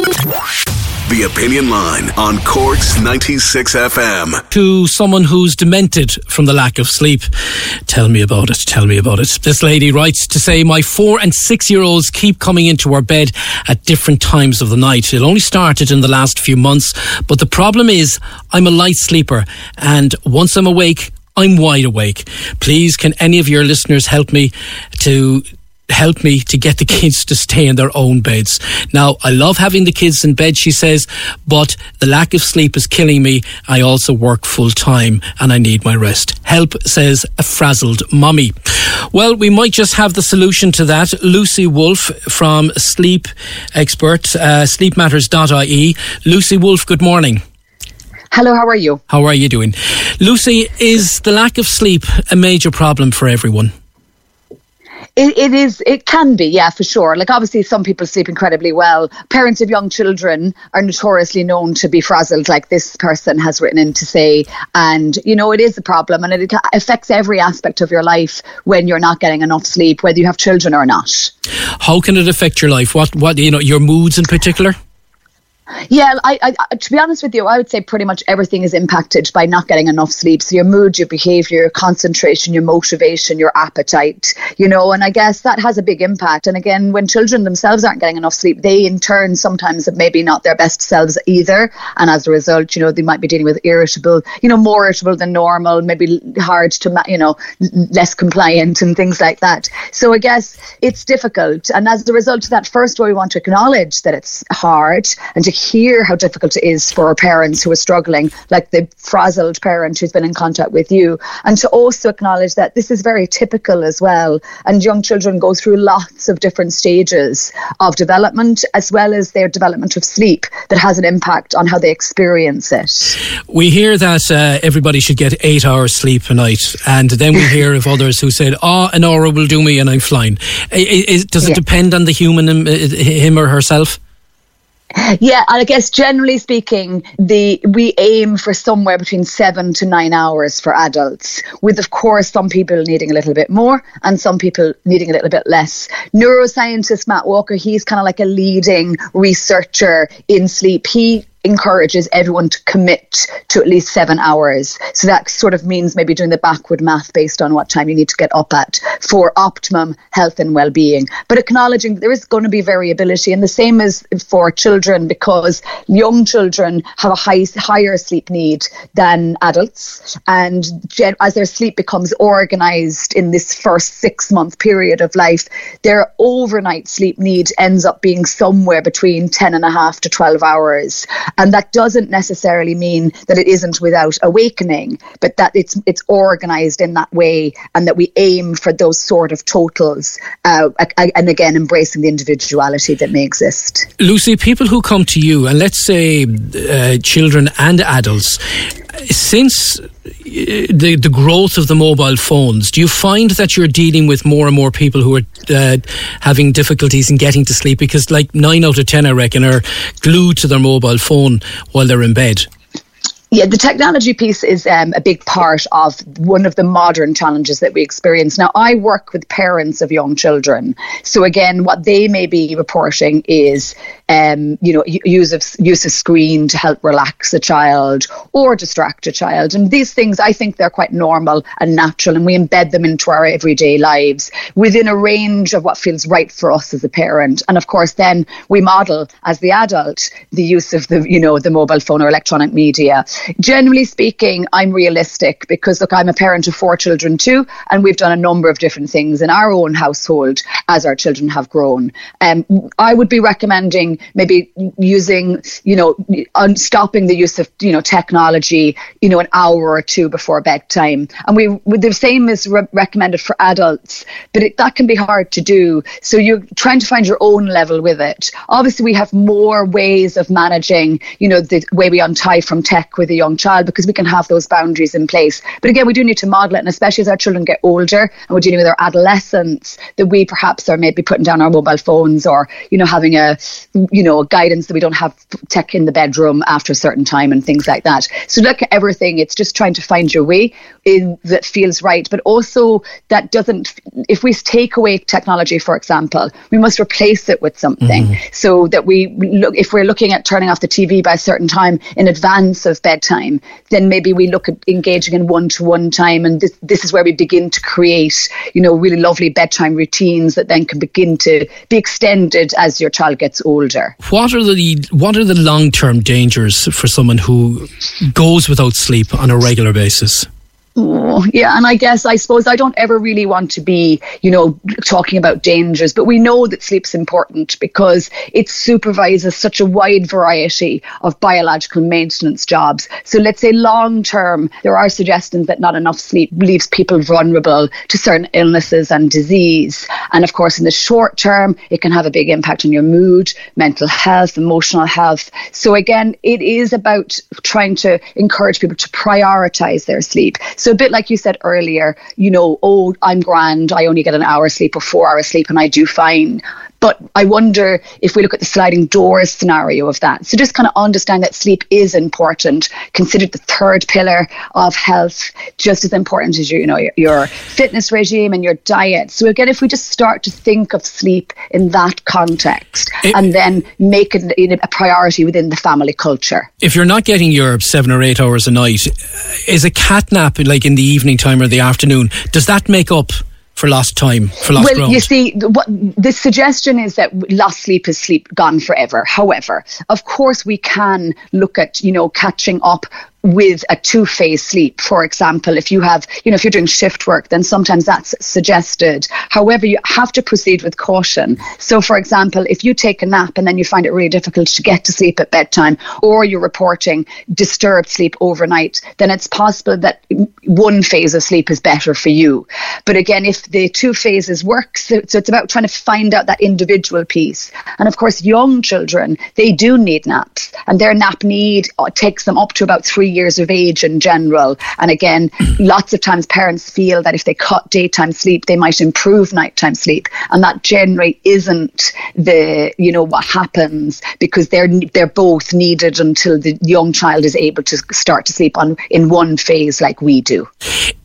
The Opinion Line on Cork's 96 FM. to someone who's demented from the lack of sleep. Tell me about it. Tell me about it. This lady writes to say, My four and six year olds keep coming into our bed at different times of the night. It only started in the last few months, but the problem is I'm a light sleeper, and once I'm awake, I'm wide awake. Please, can any of your listeners help me to help me to get the kids to stay in their own beds. Now, I love having the kids in bed, she says, but the lack of sleep is killing me. I also work full time and I need my rest. Help, says a frazzled mummy. Well, we might just have the solution to that. Lucy Wolfe from Sleep Expert, uh, sleepmatters.ie. Lucy Wolfe, good morning. Hello, how are you? How are you doing? Lucy, is the lack of sleep a major problem for everyone? It, it is. It can be, yeah, for sure. Like obviously, some people sleep incredibly well. Parents of young children are notoriously known to be frazzled, like this person has written in to say. And you know, it is a problem, and it affects every aspect of your life when you're not getting enough sleep, whether you have children or not. How can it affect your life? What, what you know, your moods in particular? Yeah, I, I, to be honest with you, I would say pretty much everything is impacted by not getting enough sleep. So your mood, your behavior, your concentration, your motivation, your appetite, you know, and I guess that has a big impact. And again, when children themselves aren't getting enough sleep, they in turn sometimes maybe not their best selves either. And as a result, you know, they might be dealing with irritable, you know, more irritable than normal, maybe hard to, you know, less compliant and things like that. So I guess it's difficult. And as a result of that, first of all, we want to acknowledge that it's hard and to hear how difficult it is for parents who are struggling, like the frazzled parent who's been in contact with you, and to also acknowledge that this is very typical as well. And young children go through lots of different stages of development as well as their development of sleep that has an impact on how they experience it. We hear that uh, everybody should get eight hours sleep a night, and then we hear of others who said, "Oh, an hour will do me, and I'm fine." Does it Yeah. depend on the human, um, uh, him or herself? Yeah, I guess generally speaking, the we aim for somewhere between seven to nine hours for adults, with of course some people needing a little bit more and some people needing a little bit less. Neuroscientist Matt Walker, he's kind of like a leading researcher in sleep. He encourages everyone to commit to at least seven hours. So that sort of means maybe doing the backward math based on what time you need to get up at for optimum health and well-being. But acknowledging there is going to be variability, and the same as for children because young children have a high, higher sleep need than adults, and as their sleep becomes organised in this first six-month period of life, their overnight sleep need ends up being somewhere between 10 and a half to 12 hours and that doesn't necessarily mean that it isn't without awakening but that it's it's organized in that way and that we aim for those sort of totals uh, and again embracing the individuality that may exist. Lucy, people who come to you, and let's say uh, children and adults, since the the growth of the mobile phones, do you find that you're dealing with more and more people who are uh, having difficulties in getting to sleep? Because like nine out of ten, I reckon, are glued to their mobile phone while they're in bed. Yeah, the technology piece is um, a big part of one of the modern challenges that we experience. Now, I work with parents of young children. So, again, what they may be reporting is, um, you know, use of, use of screen to help relax a child or distract a child. And these things, I think they're quite normal and natural, and we embed them into our everyday lives within a range of what feels right for us as a parent. And of course, then we model as the adult the use of the, you know, the mobile phone or electronic media generally speaking, I'm realistic because, look, I'm a parent of four children too, and we've done a number of different things in our own household as our children have grown. Um, I would be recommending maybe using, you know, on stopping the use of, you know, technology, you know, an hour or two before bedtime. And we, the same is re- recommended for adults, but it, that can be hard to do. So you're trying to find your own level with it. Obviously, we have more ways of managing, you know, the way we untie from tech with a young child because we can have those boundaries in place. But again, we do need to model it, and especially as our children get older and we're dealing with our adolescents, that we perhaps are maybe putting down our mobile phones or you know having a you know guidance that we don't have tech in the bedroom after a certain time and things like that. So look at everything. It's just trying to find your way in that feels right, but also that doesn't. If we take away technology, for example, we must replace it with something mm-hmm. so that we look. If we're looking at turning off the TV by a certain time in advance of bedtime, then maybe we look at engaging in one-to-one time, and this this is where we begin to create, you know, really lovely bedtime routines that then can begin to be extended as your child gets older. What are the what are the long-term dangers for someone who goes without sleep on a regular basis? Oh, yeah, and I guess I suppose I don't ever really want to be, you know, talking about dangers, but we know that sleep's important because it supervises such a wide variety of biological maintenance jobs. So let's say long term, there are suggestions that not enough sleep leaves people vulnerable to certain illnesses and disease. And of course, in the short term, it can have a big impact on your mood, mental health, emotional health. So again, it is about trying to encourage people to prioritize their sleep. So a bit like you said earlier, you know, oh, I'm grand, I only get an hour sleep or four hours sleep and I do fine. But I wonder if we look at the sliding doors scenario of that. So just kind of understand that sleep is important, considered the third pillar of health, just as important as your, you know, your, your fitness regime and your diet. So again, if we just start to think of sleep in that context it, and then make it a priority within the family culture. If you're not getting your seven or eight hours a night, is a cat nap like in the evening time or the afternoon, does that make up for lost time, for lost well, ground? you see, what the suggestion is that lost sleep is sleep gone forever. However, of course, we can look at you know catching up with a two phase sleep. For example, if you have, you know, if you're doing shift work, then sometimes that's suggested. However, you have to proceed with caution. So, for example, if you take a nap and then you find it really difficult to get to sleep at bedtime, or you're reporting disturbed sleep overnight, then it's possible that one phase of sleep is better for you. But again, if the two phases work, so, so it's about trying to find out that individual piece. And of course, young children, they do need naps, and their nap need takes them up to about three years of age in general. And again, hmm. lots of times parents feel that if they cut daytime sleep, they might improve nighttime sleep, and that generally isn't the you know what happens because they're they're both needed until the young child is able to start to sleep on in one phase like we do.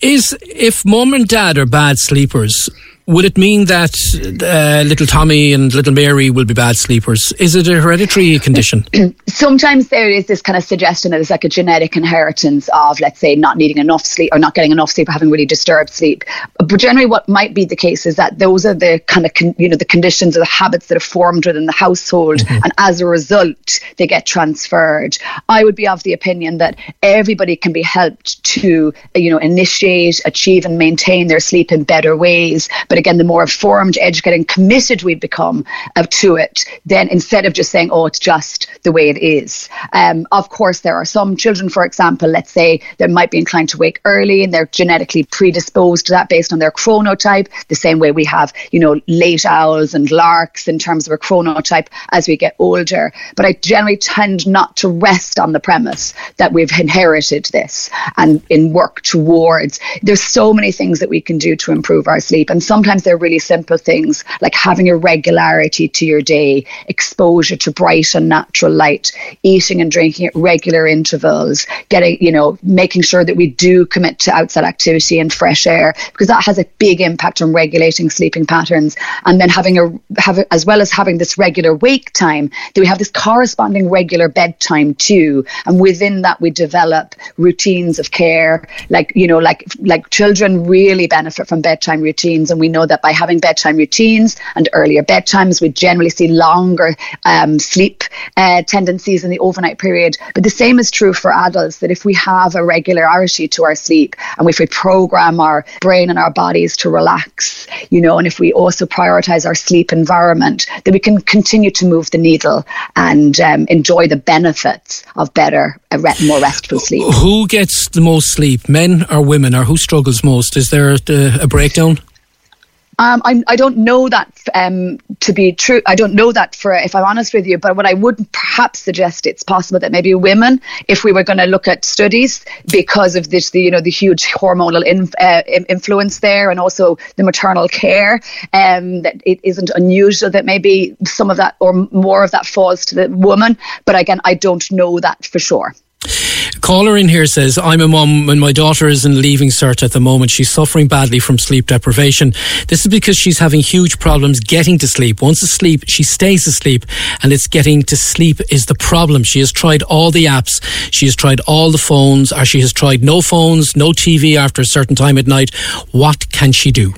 Is if mom and dad are bad sleepers, would it mean that uh, little Tommy and little Mary will be bad sleepers? Is it a hereditary condition? Sometimes there is this kind of suggestion that it's like a genetic inheritance of, let's say, not needing enough sleep or not getting enough sleep or having really disturbed sleep. But generally, what might be the case is that those are the kind of, con- you know, the conditions or the habits that are formed within the household. Mm-hmm. And as a result, they get transferred. I would be of the opinion that everybody can be helped to, you know, initiate, achieve, and maintain their sleep in better ways. But but again, the more informed, educated, and committed we become uh, to it, then instead of just saying, oh, it's just the way it is. Um, of course, there are some children, for example, let's say they might be inclined to wake early and they're genetically predisposed to that based on their chronotype, the same way we have, you know, late owls and larks in terms of a chronotype as we get older. But I generally tend not to rest on the premise that we've inherited this and in work towards. There's so many things that we can do to improve our sleep. And some sometimes they're really simple things like having a regularity to your day, exposure to bright and natural light, eating and drinking at regular intervals, getting, you know, making sure that we do commit to outside activity and fresh air because that has a big impact on regulating sleeping patterns. And then having a have as well as having this regular wake time, that we have this corresponding regular bedtime too. And within that we develop routines of care. Like, you know, like like children really benefit from bedtime routines. And we know that by having bedtime routines and earlier bedtimes, we generally see longer um, sleep uh, tendencies in the overnight period. But the same is true for adults that if we have a regularity to our sleep and if we program our brain and our bodies to relax, you know, and if we also prioritize our sleep environment, that we can continue to move the needle and um, enjoy the benefits of better, more restful sleep. Who gets the most sleep, men or women, or who struggles most? Is there a, a breakdown? Um, I'm, I don't know that um, to be true. I don't know that for, if I'm honest with you, but what I would perhaps suggest it's possible that maybe women, if we were going to look at studies, because of this, the you know the huge hormonal in, uh, influence there, and also the maternal care, um, that it isn't unusual that maybe some of that or more of that falls to the woman. But again, I don't know that for sure. Caller in here says, I'm a mum and my daughter is in leaving cert at the moment. She's suffering badly from sleep deprivation. This is because she's having huge problems getting to sleep. Once asleep, she stays asleep and it's getting to sleep is the problem. She has tried all the apps. She has tried all the phones or she has tried no phones, no TV after a certain time at night. What can she do?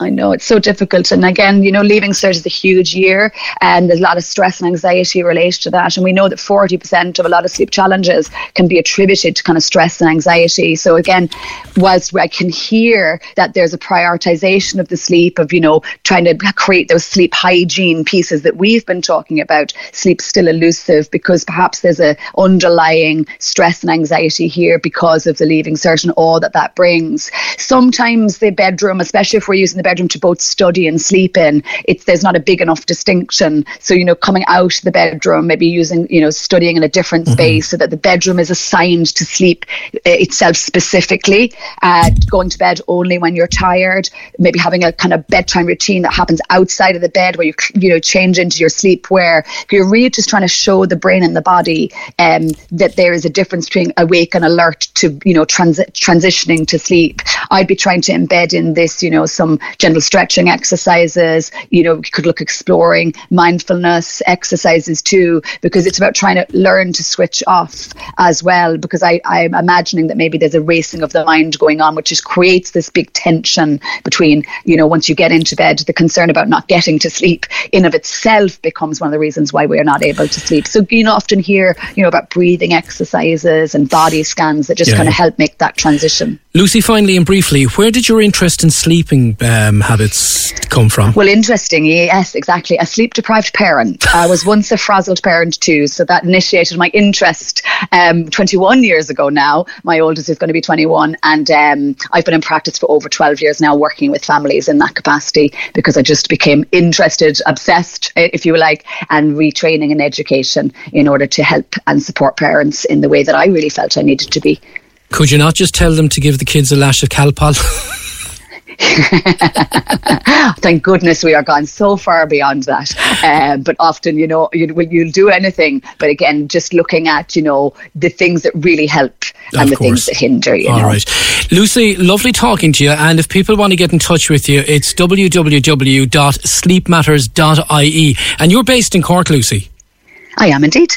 I know it's so difficult. And again, you know, leaving cert is a huge year and there's a lot of stress and anxiety related to that. And we know that 40% of a lot of sleep challenges can be attributed to kind of stress and anxiety. So again, whilst I can hear that there's a prioritization of the sleep of, you know, trying to create those sleep hygiene pieces that we've been talking about, sleep's still elusive because perhaps there's a underlying stress and anxiety here because of the leaving cert and all that that brings. Sometimes the bedroom, especially if we're using the bedroom to both study and sleep in. It's there's not a big enough distinction. So you know, coming out of the bedroom, maybe using you know studying in a different mm-hmm. space, so that the bedroom is assigned to sleep uh, itself specifically. Uh, going to bed only when you're tired. Maybe having a kind of bedtime routine that happens outside of the bed, where you you know change into your sleep, where you're really just trying to show the brain and the body um, that there is a difference between awake and alert to you know transi- transitioning to sleep. I'd be trying to embed in this, you know, some gentle stretching exercises. You know, you could look exploring mindfulness exercises too, because it's about trying to learn to switch off as well. Because I, I'm imagining that maybe there's a racing of the mind going on, which just creates this big tension between, you know, once you get into bed, the concern about not getting to sleep in of itself becomes one of the reasons why we're not able to sleep. So, you know, often hear, you know, about breathing exercises and body scans that just yeah. kind of help make that transition. Lucy, finally and briefly, where did your interest in sleeping uh, um, habits come from? Well, interesting. yes, exactly. A sleep deprived parent. I was once a frazzled parent too, so that initiated my interest um, 21 years ago now. My oldest is going to be 21, and um, I've been in practice for over 12 years now, working with families in that capacity because I just became interested, obsessed, if you like, and retraining and education in order to help and support parents in the way that I really felt I needed to be. Could you not just tell them to give the kids a lash of Calpol? Thank goodness we are gone so far beyond that. Uh, but often, you know, you, you'll do anything. But again, just looking at, you know, the things that really help and of the course. things that hinder. You All know? right, Lucy, lovely talking to you. And if people want to get in touch with you, it's www.sleepmatters.ie. And you're based in Cork, Lucy. I am indeed.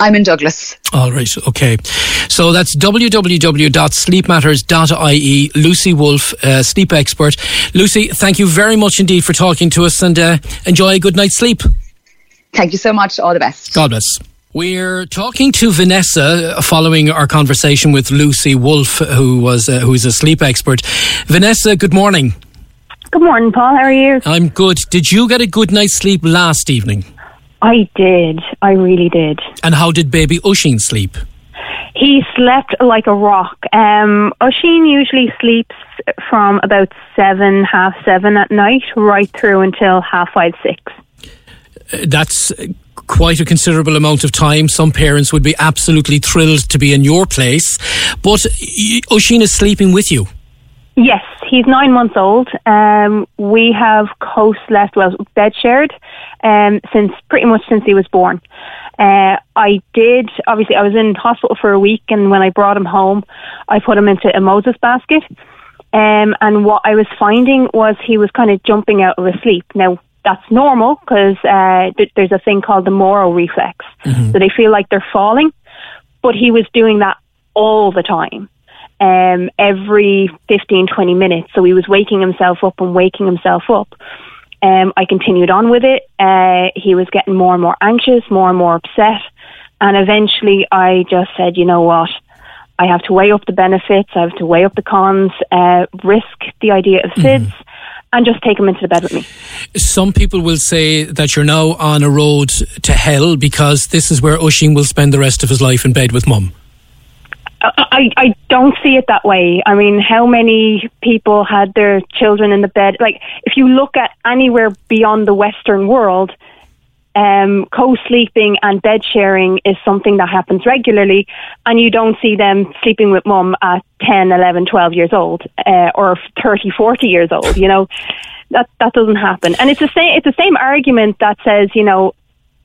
I'm in Douglas. All right, okay. So that's www.sleepmatters.ie. Lucy Wolfe, uh, sleep expert. Lucy, thank you very much indeed for talking to us and uh, enjoy a good night's sleep. Thank you so much. All the best. God bless. We're talking to Vanessa following our conversation with Lucy Wolfe, who was uh, who is a sleep expert. Vanessa, good morning. Good morning, Paul. How are you? I'm good. Did you get a good night's sleep last evening? I did. I really did. And how did baby Oisín sleep? He slept like a rock. Um, Oisín usually sleeps from about seven, half seven at night, right through until half five, six. Uh, that's quite a considerable amount of time. Some parents would be absolutely thrilled to be in your place. But Oisín is sleeping with you. Yes, he's nine months old. Um, we have co-slept, well, bed shared, um, since pretty much since he was born. Uh, I did, obviously, I was in hospital for a week, and when I brought him home, I put him into a Moses basket. Um, and what I was finding was he was kind of jumping out of a sleep. Now, that's normal because uh, th- there's a thing called the Moro reflex. Mm-hmm. So they feel like they're falling, but he was doing that all the time um, every 15, 20 minutes. So he was waking himself up and waking himself up. Um, I continued on with it. Uh, he was getting more and more anxious, more and more upset. And eventually I just said, you know what? I have to weigh up the benefits. I have to weigh up the cons, uh, risk the idea of SIDS. Mm. And just take him into the bed with me. Some people will say that you're now on a road to hell because this is where Oisín will spend the rest of his life in bed with mum. I, I don't see it that way. I mean, how many people had their children in the bed? Like, if you look at anywhere beyond the Western world, um, co-sleeping and bed sharing is something that happens regularly, and you don't see them sleeping with mum at 10, 11, 12 years old, uh, or 30, 40 years old. You know, that that doesn't happen. And it's the same. It's the same argument that says, you know,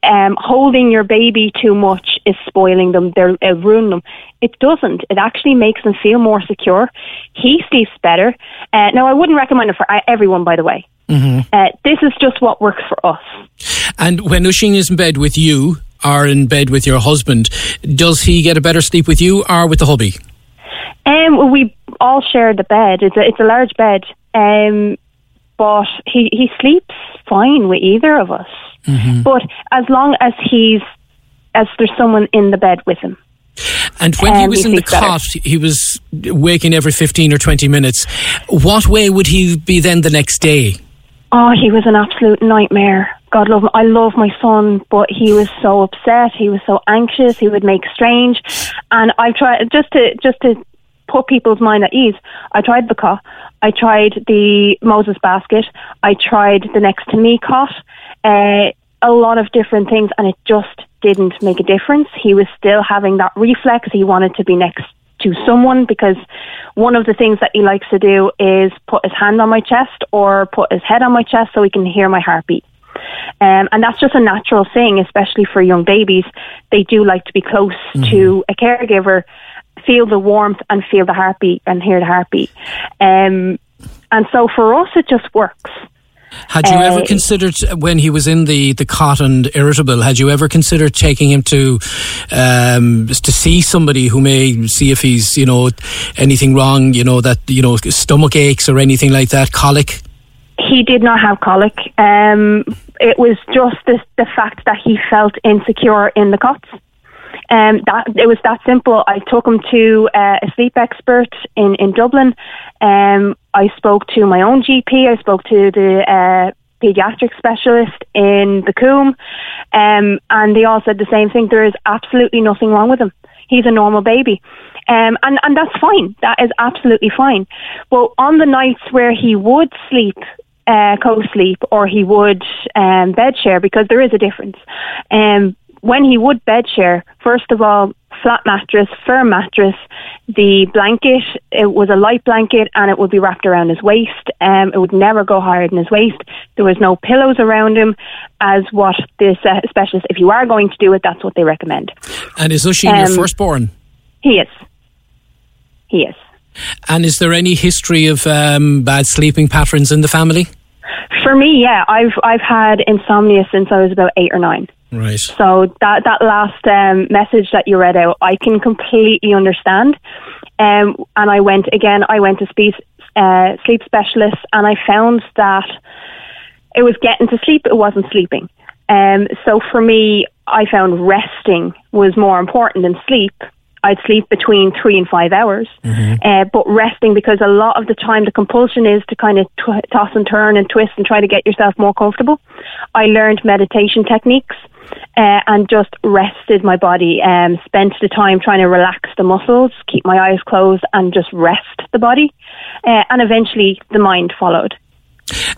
um, holding your baby too much is spoiling them, they're uh, ruining them. It doesn't. It actually makes them feel more secure. He sleeps better. Uh, now, I wouldn't recommend it for uh, everyone, by the way. Mm-hmm. Uh, this is just what works for us. And when Oisín is in bed with you, or in bed with your husband, does he get a better sleep with you or with the hubby? Um, well, we all share the bed. It's a, it's a large bed. Um, but he, he sleeps fine with either of us. Mm-hmm. But as long as he's as there's someone in the bed with him. And when he was he in the cot, better. he was waking every 15 or 20 minutes. What way would he be then the next day? Oh, he was an absolute nightmare. God love him. I love my son, but he was so upset. He was so anxious. He would make strange. And I tried just to just to put people's mind at ease. I tried the cot. I tried the Moses basket. I tried the next to me cot. Uh, a lot of different things, and it just didn't make a difference. He was still having that reflex. He wanted to be next to someone because one of the things that he likes to do is put his hand on my chest or put his head on my chest so he can hear my heartbeat. Um, and that's just a natural thing, especially for young babies. They do like to be close mm-hmm. to a caregiver, feel the warmth and feel the heartbeat and hear the heartbeat. Um, and so for us, it just works. Had you uh, ever considered when he was in the the cot and irritable? Had you ever considered taking him to um, to see somebody who may see if he's you know anything wrong? You know that you know stomach aches or anything like that, colic. He did not have colic. Um, it was just the, the fact that he felt insecure in the cots. Um, that it was that simple. I took him to uh, a sleep expert in in Dublin. Um, I spoke to my own GP. I spoke to the uh, pediatric specialist in the Coombe, um, and they all said the same thing. There is absolutely nothing wrong with him. He's a normal baby. Um, and, and that's fine. That is absolutely fine. But on the nights where he would sleep uh, co-sleep or he would um, bed share because there is a difference. Um, when he would bed share, first of all, flat mattress, firm mattress, the blanket, it was a light blanket and it would be wrapped around his waist. Um, it would never go higher than his waist. There was no pillows around him, as what this uh, specialist, if you are going to do it, that's what they recommend. And is Oisín um, your firstborn? He is. He is. And is there any history of um, bad sleeping patterns in the family? For me, yeah, I've I've had insomnia since I was about eight or nine. Right. So that that last um, message that you read out, I can completely understand. Um, and I went again. I went to speak, uh, sleep specialist, and I found that it was getting to sleep. It wasn't sleeping. Um, so for me, I found resting was more important than sleep. I'd sleep between three and five hours, mm-hmm. uh, but resting because a lot of the time the compulsion is to kind of tw- toss and turn and twist and try to get yourself more comfortable. I learned meditation techniques uh, and just rested my body. Um, spent the time trying to relax the muscles, keep my eyes closed, and just rest the body. Uh, and eventually, the mind followed.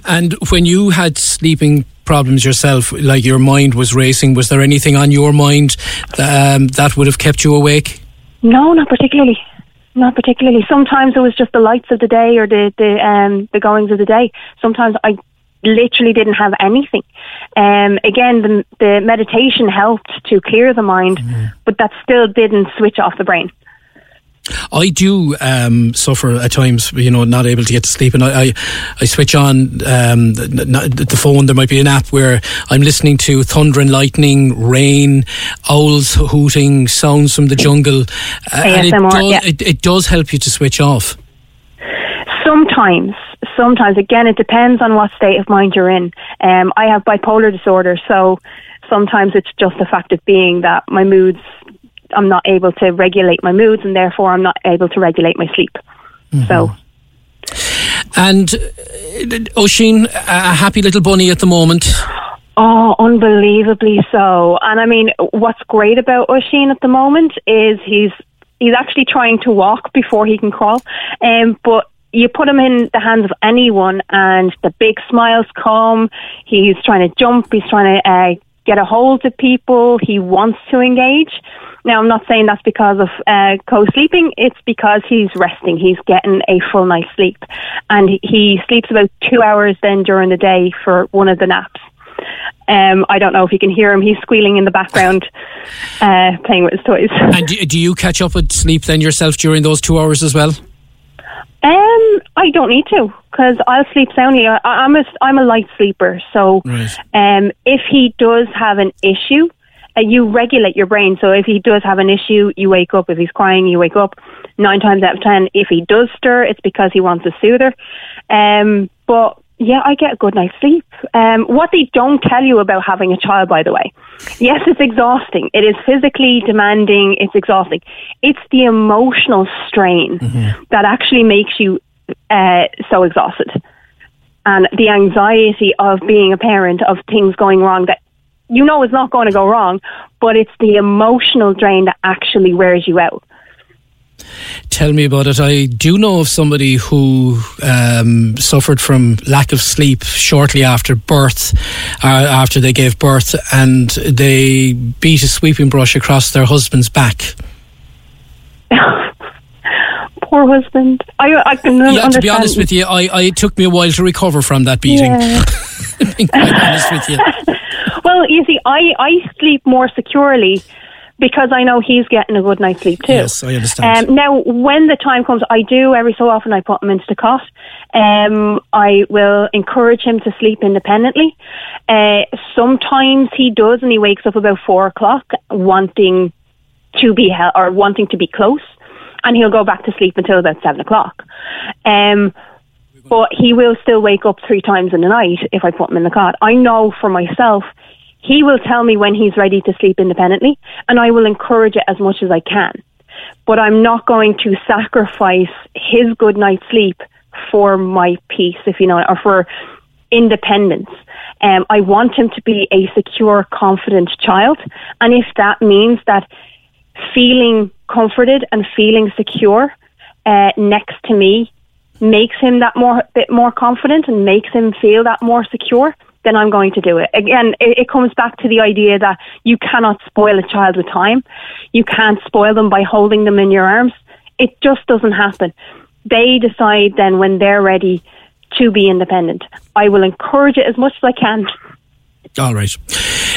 And when you had sleeping problems yourself, like your mind was racing, was there anything on your mind um, that would have kept you awake? No, not particularly. Not particularly. Sometimes it was just the lights of the day or the the um, the goings of the day. Sometimes I literally didn't have anything. Um, again, the, the meditation helped to clear the mind, mm. but that still didn't switch off the brain. I do um, suffer at times, you know, not able to get to sleep, and I I, I switch on um, the, the, phone. There might be an app where I'm listening to thunder and lightning, rain, owls hooting, sounds from the jungle, uh, and it does, yeah. it, it does help you to switch off. Sometimes, sometimes again it depends on what state of mind you're in um, i have bipolar disorder so sometimes it's just the fact of being that my moods i'm not able to regulate my moods and therefore i'm not able to regulate my sleep mm-hmm. so and uh, Oisín, a happy little bunny at the moment. Oh, unbelievably so. And I mean, what's great about Oisín at the moment is he's he's actually trying to walk before he can crawl. Um, but you put him in the hands of anyone and the big smiles come. He's trying to jump. He's trying to uh, get a hold of people. He wants to engage. Now, I'm not saying that's because of uh, co-sleeping. It's because he's resting. He's getting a full night's sleep. And he sleeps about two hours then during the day for one of the naps. Um, I don't know if you can hear him. He's squealing in the background, uh, playing with his toys. And do, do you catch up with sleep then yourself during those two hours as well? Um, I don't need to because I'll sleep soundly. I, I'm a I'm a light sleeper, so right. um, if he does have an issue, uh, you regulate your brain. So if he does have an issue, you wake up. If he's crying, you wake up. Nine times out of ten, if he does stir, it's because he wants a soother. Um, but yeah, I get a good night's sleep. Um, what they don't tell you about having a child, by the way, yes, it's exhausting. It is physically demanding. It's exhausting. It's the emotional strain mm-hmm. that actually makes you uh, so exhausted, and the anxiety of being a parent of things going wrong that you know is not going to go wrong, but it's the emotional drain that actually wears you out. Tell me about it. I do know of somebody who um, suffered from lack of sleep shortly after birth, uh, after they gave birth, and they beat a sweeping brush across their husband's back. Poor husband. I, I can Yeah, understand. to be honest with you, I, I it took me a while to recover from that beating. Yeah. being quite honest with you. Well, you see, I, I sleep more securely because I know he's getting a good night's sleep too. Yes, I understand. Um, now, when the time comes, I do every so often. I put him into the cot. Um, I will encourage him to sleep independently. Uh, sometimes he does, and he wakes up about four o'clock, wanting to be hel- or wanting to be close, and he'll go back to sleep until about seven o'clock. Um, but he will still wake up three times in the night if I put him in the cot. I know for myself, he will tell me when he's ready to sleep independently, and I will encourage it as much as I can. But I'm not going to sacrifice his good night's sleep for my peace, if you know, or for independence. Um, I want him to be a secure, confident child, and if that means that feeling comforted and feeling secure uh, next to me makes him that more bit more confident and makes him feel that more secure, then I'm going to do it. Again, it, it comes back to the idea that you cannot spoil a child with time. You can't spoil them by holding them in your arms. It just doesn't happen. They decide then when they're ready to be independent. I will encourage it as much as I can. All right.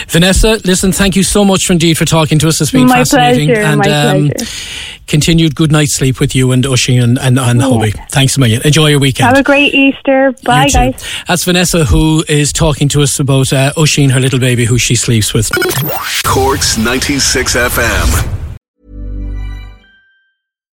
Vanessa, listen, thank you so much indeed for talking to us. It's been My fascinating. pleasure, and my continued good night's sleep with you and Oisín and, and, and hubby. Thanks a million. Enjoy your weekend. Have a great Easter. Bye, guys. That's Vanessa, who is talking to us about uh, Oisín, her little baby, who she sleeps with. Corks 96 FM.